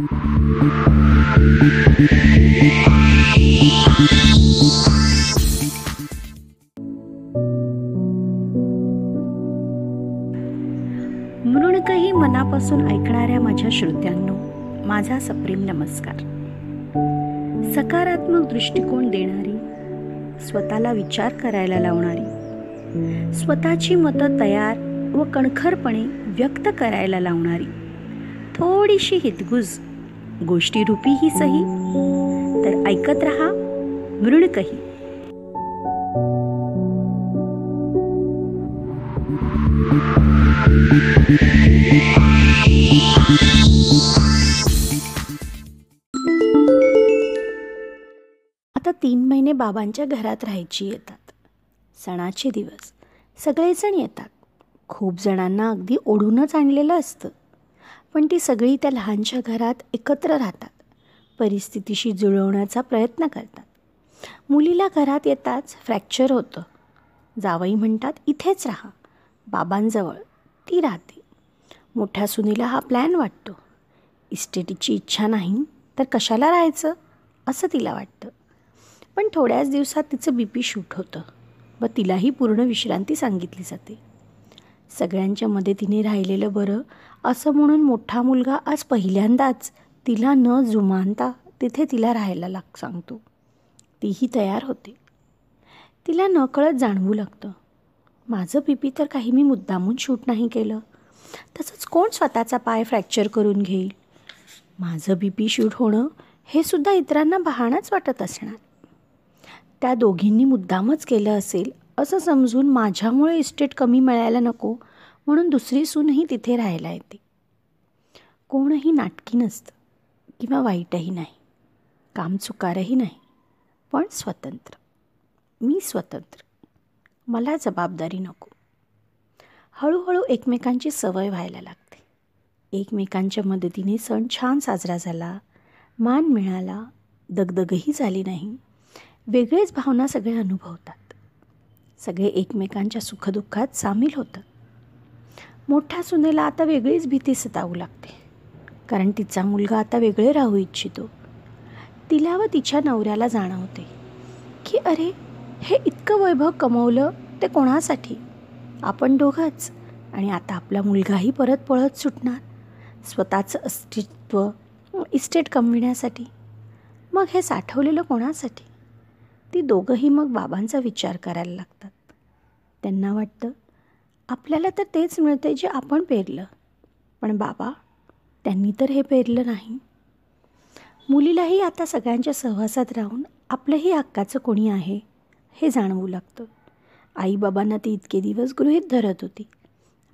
मृणकही मनापासून ऐकणाऱ्या माझ्या श्रोत्यांनो माझा सप्रेम नमस्कार. सकारात्मक दृष्टिकोन देणारी स्वतःला विचार करायला लावणारी स्वतःची मतं तयार व कणखरपणे व्यक्त करायला लावणारी थोडीशी हितगुज गोष्टीरूपी ही सही. तर ऐकत रहा मृणकही आता तीन महिने बाबांच्या घरात राहायची येतात. सणाचे दिवस. सगळेजण येतात. खूप जणांना अगदी ओढूनच आणलेलं असतं. पण ती सगळी त्या लहानशा घरात एकत्र राहतात. परिस्थितीशी जुळवण्याचा प्रयत्न करतात. मुलीला घरात येताच फ्रॅक्चर होतं. जावई म्हणतात इथेच राहा. बाबांजवळ ती राहते. मोठ्या सुनीला हा प्लॅन वाटतो. इस्टेटीची इच्छा नाही तर कशाला राहायचं? असं तिला वाटतं. पण थोड्याच दिवसात तिचं बी पी शूट होतं. व तिलाही पूर्ण विश्रांती सांगितली जाते. सगळ्यांच्या मदतीने राहिलेलं बरं. असं म्हणून मोठा मुलगा आज पहिल्यांदाच तिला न जुमानता तिथे तिला राहायला लाग सांगतो. तीही तयार होते. तिला नकळत जाणवू लागतं. माझं पी तर काही मी मुद्दामून शूट नाही केलं. तसंच कोण स्वतःचा पाय फ्रॅक्चर करून घेईल? माझं बी पी शूट होणं हे सुद्धा इतरांना बहाणाच वाटत असणार. त्या दोघींनी मुद्दामच केलं असेल असं समजून माझ्यामुळे इस्टेट कमी मिळायला नको म्हणून दुसरी सूनही तिथे राहायला येते. कोणही नाटकी नसतं किंवा वाईटही नाही. काम चुकारही नाही. पण स्वतंत्र. मी स्वतंत्र. मला जबाबदारी नको. हळूहळू एकमेकांची सवय व्हायला लागते. एकमेकांच्या मदतीने सण छान साजरा झाला. मान मिळाला. दगदगही झाली नाही. वेगळेच भावना सगळे अनुभवतात. सगळे एकमेकांच्या सुखदुःखात सामील होतात. मोठ्या सुनेला आता वेगळीच भीती सतावू लागते. कारण तिचा मुलगा आता वेगळे राहू इच्छितो. तिला व तिच्या नवऱ्याला जाणवते की अरे हे इतकं वैभव कमवलं ते कोणासाठी? आपण दोघंच. आणि आता आपला मुलगाही परत पळत सुटणार. स्वतःचं अस्तित्व इस्टेट कमविण्यासाठी. मग हे साठवलेलं कोणासाठी? ती दोघंही मग बाबांचा विचार करायला लागतात. त्यांना वाटतं आपल्याला तर तेच मिळते जे आपण पेरलं. पण बाबा त्यांनी तर हे पेरलं नाही. मुलीलाही आता सगळ्यांच्या सहवासात राहून आपलंही हक्काचं कोणी आहे हे जाणवू लागतं. आईबाबांना ती इतके दिवस गृहीत धरत होती.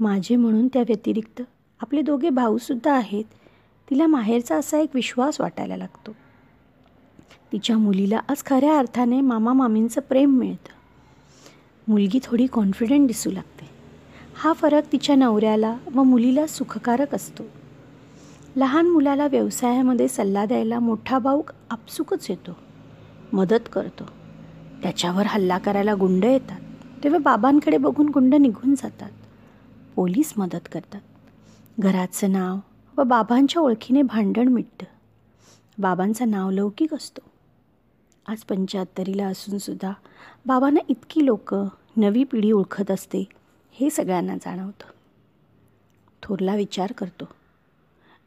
माझे म्हणून त्या व्यतिरिक्त आपले दोघे भाऊसुद्धा आहेत तिला माहेरचा असा एक विश्वास वाटायला लागतो. तिच्या मुलीला आज खऱ्या अर्थाने मामा मामींचं प्रेम मिळतं. मुलगी थोडी कॉन्फिडंट दिसू लागते. हा फरक तिच्या नवऱ्याला व मुलीला सुखकारक असतो. लहान मुलाला व्यवसायामध्ये सल्ला द्यायला मोठा भाऊ आपसुकच येतो. मदत करतो. त्याच्यावर हल्ला करायला गुंड येतात. तेव्हा बाबांकडे बघून गुंड निघून जातात. पोलीस मदत करतात. घराचं नाव व बाबांच्या ओळखीने भांडण मिटतं. बाबांचं नाव लौकिक असतो. आज पंच्याहत्तरीला असूनसुद्धा बाबांना इतकी लोक नवी पिढी ओळखत असते हे सगळ्यांना जाणवतं. थोरला विचार करतो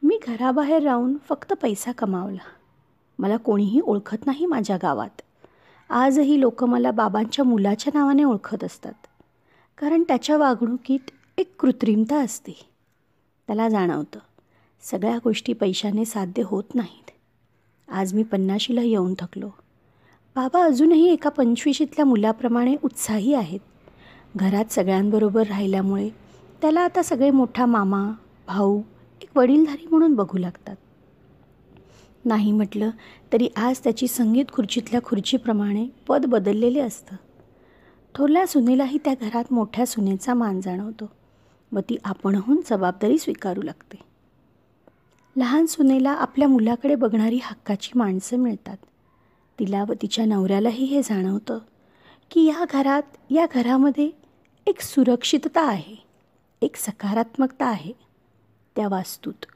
मी घराबाहेर राहून फक्त पैसा कमावला. मला कोणीही ओळखत नाही माझ्या गावात. आजही लोक मला बाबांच्या मुलाच्या नावाने ओळखत असतात. कारण त्याच्या वागणुकीत एक कृत्रिमता असते. त्याला जाणवतं सगळ्या गोष्टी पैशाने साध्य होत नाहीत. आज मी पन्नाशीला येऊन थकलो. बाबा अजूनही एका पंचवीशीतल्या मुलाप्रमाणे उत्साही आहेत. घरात सगळ्यांबरोबर राहिल्यामुळे त्याला आता सगळे मोठा मामा भाऊ एक वडीलधारी म्हणून बघू लागतात. नाही म्हटलं तरी आज त्याची संगीत खुर्चीतल्या खुर्चीप्रमाणे पद बदललेले असतं. थोरल्या सुनेलाही त्या घरात मोठ्या सुनेचा मान जाणवतो. व ती आपणहून जबाबदारी स्वीकारू लागते. लहान सुनेला आपल्या मुलाकडे बघणारी हक्काची माणसं मिळतात. तिला व तिच्या नवऱ्यालाही हे जाणवतं की या घरात या घरामध्ये एक सुरक्षितता आहे एक सकारात्मकता आहे त्या वास्तूत.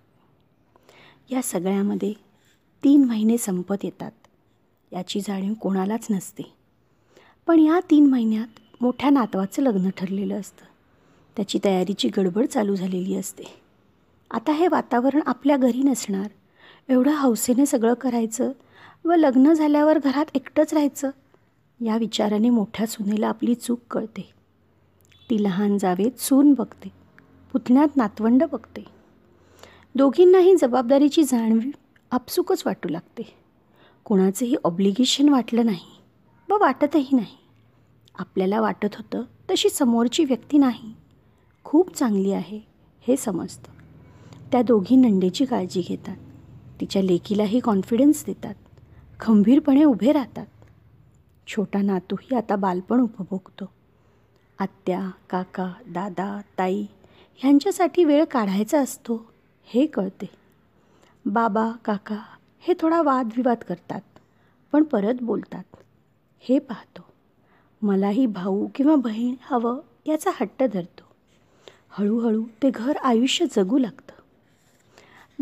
या सगळ्यामध्ये तीन महिने संपत येतात. याची जाणीव कोणालाच नसते. पण या तीन महिन्यात मोठ्या नातवाचं लग्न ठरलेलं असतं. त्याची तयारीची गडबड चालू झालेली असते. आता हे वातावरण आपल्या घरी नसणार. एवढं हौसेने सगळं करायचं व लग्न झाल्यावर घरात एकटंच राहायचं या विचाराने मोठ्या सुनेला आपली चूक कळते. ती लहान जावेत सून बघते पुतण्यात नातवंड बघते. दोघींनाही जबाबदारीची जाणीव आपसुकच वाटू लागते. कोणाचंही ऑब्लिगेशन वाटलं नाही व वाटतही नाही. आपल्याला वाटत होतं तशी समोरची व्यक्ती नाही. खूप चांगली आहे हे समजतं. त्या दोघी नंडेची काळजी घेतात. तिच्या लेकीलाही कॉन्फिडन्स देतात. खंबीरपणे उभे राहतात. छोटा नातूही आता बालपण उपभोगतो. आत्या काका दादा ताई ह्यांच्यासाठी वेळ काढायचा असतो हे कळते. बाबा काका हे थोडा वादविवाद करतात पण परत बोलतात. हे पाहतो. मलाही भाऊ किंवा बहीण हवं याचा हट्ट धरतो. हळूहळू ते घर आयुष्य जगू लागतं.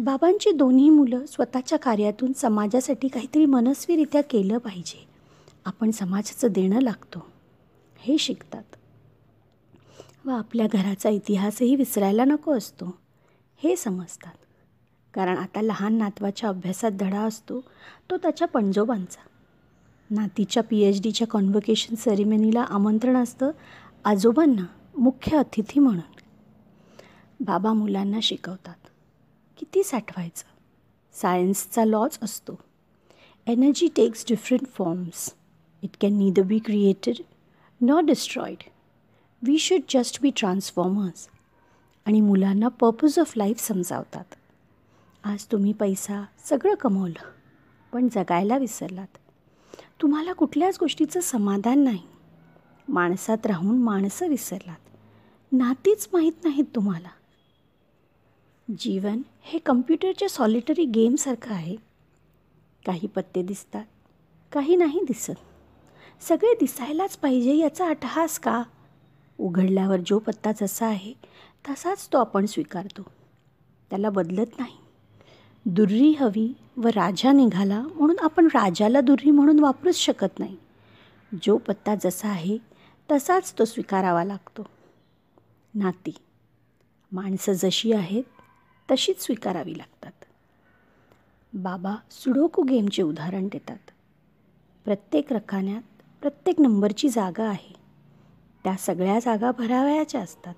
बाबांची दोन्ही मुलं स्वतःच्या कार्यातून समाजासाठी काहीतरी मनस्वीरित्या केलं पाहिजे. आपण समाजाचं देणं लागतो. हे शिकतात. व आपल्या घराचा इतिहासही विसरायला नको असतो. हे समजतात. कारण आता लहान नातवाच्या अभ्यासात धडा असतो तो त्याच्या पणजोबांचा. नातीच्या पी एच डीच्या कॉन्व्होकेशन सेरेमनीला आमंत्रण असतं आजोबांना मुख्य अतिथी म्हणून. बाबा मुलांना शिकवतात. किती साठवायचं? सायन्सचा लॉच असतो. Energy takes different forms it can neither be created not destroyed we should just be transformers आणि मुलांना पर्पज ऑफ लाईफ समजावतात. आज तुम्ही पैसा सगळं कमवलं पण जगायला विसरलात. तुम्हाला कुठल्याच गोष्टीचं समाधान नाही. माणसात राहून माणसं विसरलात. नातीच माहीत नाहीत तुम्हाला. जीवन हे कम्प्युटरच्या सॉलिटरी गेमसारखं आहे. काही पत्ते दिसतात काही नाही दिसत. सगळे दिसायलाच पाहिजे याचा अटहास का? उघडल्यावर जो पत्ता जसा आहे तसाच तो आपण स्वीकारतो. त्याला बदलत नाही. दुर्री हवी व राजा निघाला म्हणून आपण राजाला दुर्री म्हणून वापरूच शकत नाही. जो पत्ता जसा आहे तसाच तो स्वीकारावा लागतो. नाती. माणसं जशी आहेत तशीच स्वीकारावी लागतात. बाबा सुडोकू गेमचे उदाहरण देतात. प्रत्येक रखान्यात प्रत्येक नंबरची जागा आहे. त्या सगळ्या जागा भरावयाच्या असतात.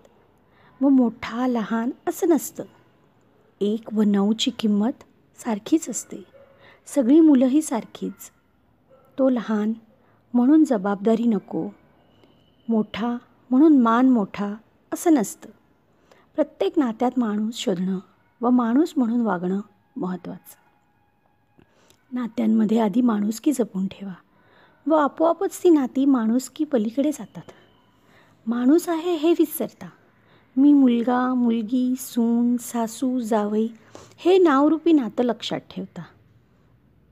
व मोठा लहान असं नसतं. एक व नऊची किंमत सारखीच असते. सगळी मुलंही सारखीच. तो लहान म्हणून जबाबदारी नको. मोठा म्हणून मान मोठा असं नसतं. प्रत्येक नात्यात माणूस शोधणं व माणूस म्हणून वागणं महत्त्वाचं. नात्यांमध्ये आधी माणुसकी जपून ठेवा व आपोआपच ती नाती माणुसकी पलीकडे जातात. माणूस आहे हे विसरता. मी मुलगा मुलगी सून सासू जावई हे नावरूपी नातं लक्षात ठेवता.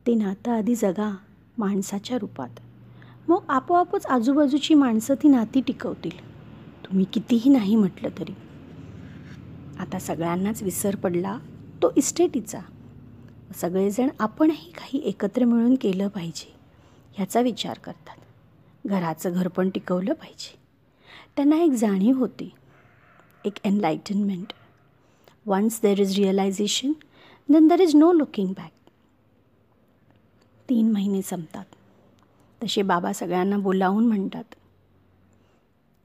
ते नातं आधी जगा माणसाच्या रूपात. मग आपोआपच आजूबाजूची माणसं ती नाती टिकवतील. तुम्ही कितीही नाही म्हटलं तरी. आता सगळ्यांनाच विसर पडला तो इस्टेटीचा. सगळेजण आपणही काही एकत्र मिळून केलं पाहिजे ह्याचा विचार करतात. घराचं घर पण टिकवलं पाहिजे. त्यांना एक जाणीव होती एक enlightenment once there is realization then there is no looking back तीन महिने संपतात. तसे बाबा सगळ्यांना बोलावून म्हणतात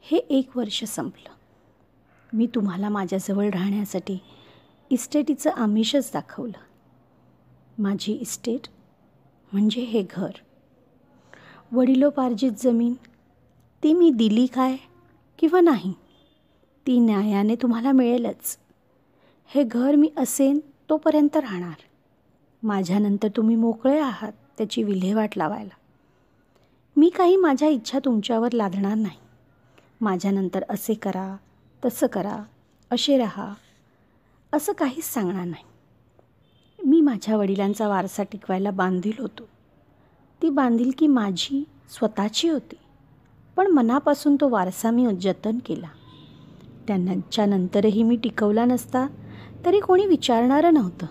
हे एक वर्ष संपलं. मी तुम्हाला माझ्याजवळ राहण्यासाठी इस्टेटीचं आमिषच दाखवलं. माझी इस्टेट म्हणजे हे घर. वडिलोपार्जित जमीन ती मी दिली काय किंवा नाही ती न्यायाने तुम्हाला मिळेलच. हे घर मी असेन तोपर्यंत राहणार. माझ्यानंतर तुम्ही मोकळे आहात त्याची विल्हेवाट लावायला. मी काही माझ्या इच्छा तुमच्यावर लादणार नाही. माझ्यानंतर असे करा तसं करा असे राहा असं काहीच सांगणार नाही. मी माझ्या वडिलांचा वारसा टिकवायला बांधील होतो. ती बांधील की माझी स्वतःची होती. पण मनापासून तो वारसा मी जतन केला. त्यांच्यानंतरही मी टिकवला नसता तरी कोणी विचारणारं नव्हतं.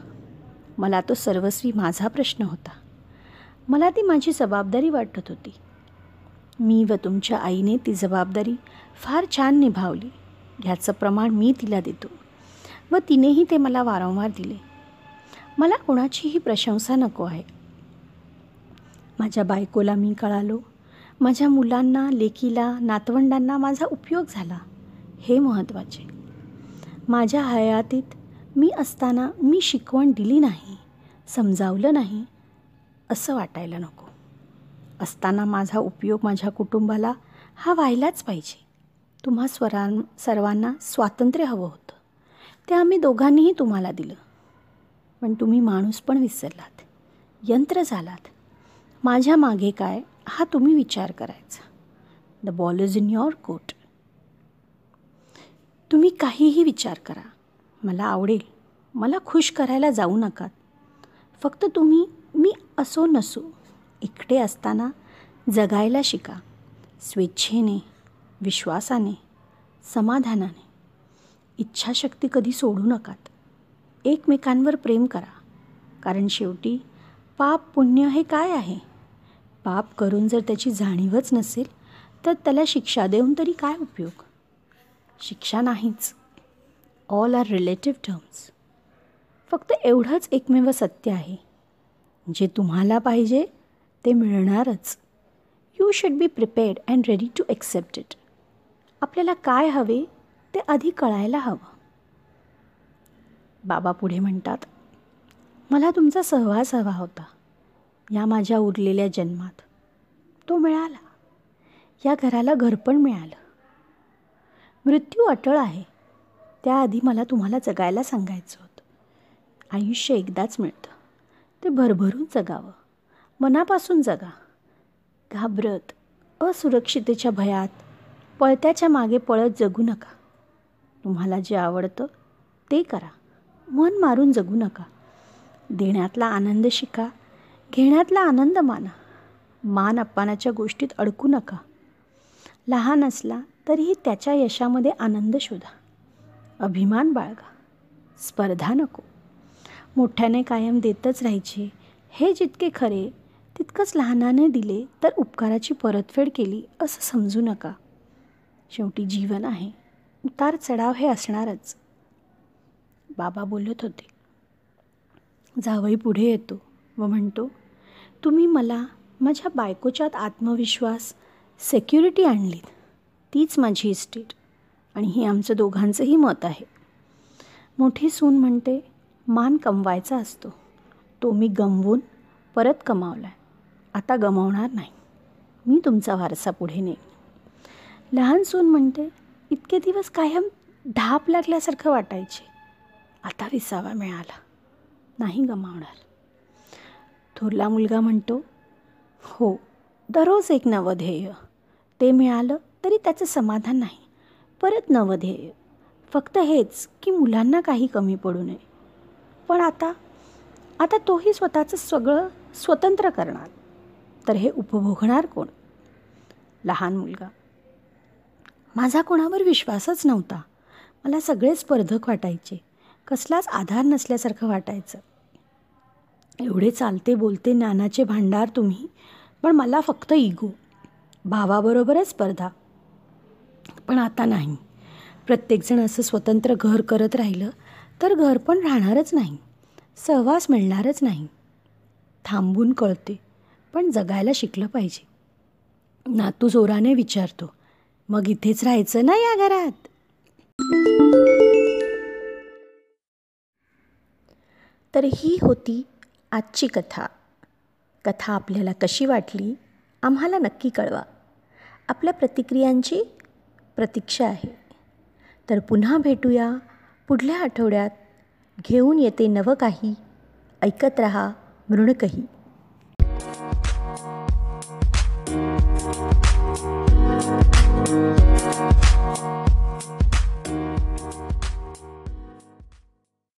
मला तो सर्वस्वी माझा प्रश्न होता. मला ती माझी जबाबदारी वाटत होती. मी व तुमच्या आईने ती जबाबदारी फार छान निभावली. ह्याचं प्रमाण मी तिला देतो. व तिनेही ते मला वारंवार दिले. मला कोणाचीही प्रशंसा नको आहे. माझ्या बायकोला मी कळालो. माझ्या मुलांना लेकीला नातवंडांना माझा उपयोग झाला. हे महत्त्वाचे. माझ्या हयातीत मी असताना मी शिकवण दिली नाही समजावलं नाही असं वाटायला नको. असताना माझा उपयोग माझ्या कुटुंबाला हा व्हायलाच पाहिजे. तुम्हा स्वरां सर्वांना स्वातंत्र्य हवं होतं. ते आम्ही दोघांनीही तुम्हाला दिलं. पण तुम्ही माणूस पण विसरलात. यंत्र झालात. माझ्या मागे काय हा तुम्ही विचार करायचा. The ball is in your court तुम्ही काहीही विचार करा. मला आवडेल. मला खुश करायला जाऊ नका. फक्त तुम्ही मी असो नसो एकटे असताना जगायला शिका. स्वेच्छेने विश्वासाने समाधानाने. इच्छाशक्ती कधी सोडू नकात. एकमेकांवर प्रेम करा. कारण शेवटी पाप पुण्य हे काय आहे? पाप करून जर त्याची जाणीवच नसेल तर त्याला शिक्षा देऊन तरी काय उपयोग? शिक्षा नाहीच. ऑल आर रिलेटिव्ह टर्म्स फक्त एवढंच एकमेव सत्य आहे. जे तुम्हाला पाहिजे ते मिळणारच. You should be prepared and ready to accept it आपल्याला काय हवे ते आधी कळायला हवं. बाबा पुढे म्हणतात मला तुमचा सहवास हवा होता. या माझ्या उरलेल्या जन्मात. तो मिळाला. या घराला घर पण मिळालं. मृत्यू अटळ आहे. त्याआधी मला तुम्हाला जगायला सांगायचं होतं. आयुष्य एकदाच मिळतं. ते भरभरून जगावं. मनापासून जगा. घाबरत असुरक्षितेच्या भयात पळत्याच्या मागे पळत जगू नका. तुम्हाला जे आवडतं ते करा. मन मारून जगू नका. देण्यातला आनंद शिका. घेण्यातला आनंद माना. मान अपमानाच्या गोष्टीत अडकू नका. लहान असला तरीही त्याच्या यशामध्ये आनंद शोधा. अभिमान बाळगा. स्पर्धा नको. मोठ्याने कायम देतच राहायचे. हे जितके खरे तितकंच लहानाने दिले तर उपकाराची परतफेड केली असं समजू नका. शेवटी जीवन आहे. उतार चढाव हे असणारच. बाबा बोलत होते. जावई पुढे येतो व म्हणतो तुम्ही मला माझ्या बायकोच्यात आत्मविश्वास सेक्युरिटी आणलीत. तीच माझी इस्टेट आणि हे आमचं दोघांचंही मत आहे. मोठी सून म्हणते मान कमवायचा असतो. तो मी गमवून परत कमावला आहे आता गमावणार नाही. मी तुमचा वारसा पुढे नेईन. लहान सून म्हणते इतके दिवस कायम ढाप लागल्यासारखं वाटायचे. आता विसावा मिळाला. नाही गमावणार. थोरला मुलगा म्हणतो हो दररोज एक नवं ध्येय ते मिळालं तरी त्याचं समाधान नाही. परत नवं ध्येय फक्त हेच की मुलांना काही कमी पडू नये. पण आता आता तोही स्वतःचं सगळं स्वतंत्र करणार. तर हे उपभोगणार कोण? लहान मुलगा माझा कोणावर विश्वासच नव्हता. मला सगळे स्पर्धक वाटायचे. कसलाच आधार नसल्यासारखं वाटायचं. एवढे चालते बोलते ज्ञानाचे भांडार तुम्ही पण मला फक्त इगो भावाबरोबरच स्पर्धा. पण आता नाही. प्रत्येकजण असं स्वतंत्र घर करत राहिलं तर घर पण राहणारच नाही. सहवास मिळणारच नाही. थांबून कळते पण जगायला शिकलं पाहिजे. नातू जोराने विचारतो मग इथेच राहायचं ना या घरात? तर ही होती आजची कथा. कथा आपल्याला कशी वाटली आम्हाला नक्की कळवा. आपल्या प्रतिक्रियांची प्रतीक्षा आहे. तर पुन्हा भेटूया पुढल्या आठवड्यात. घेऊन येते नवं काही. ऐकत रहा मृणकही.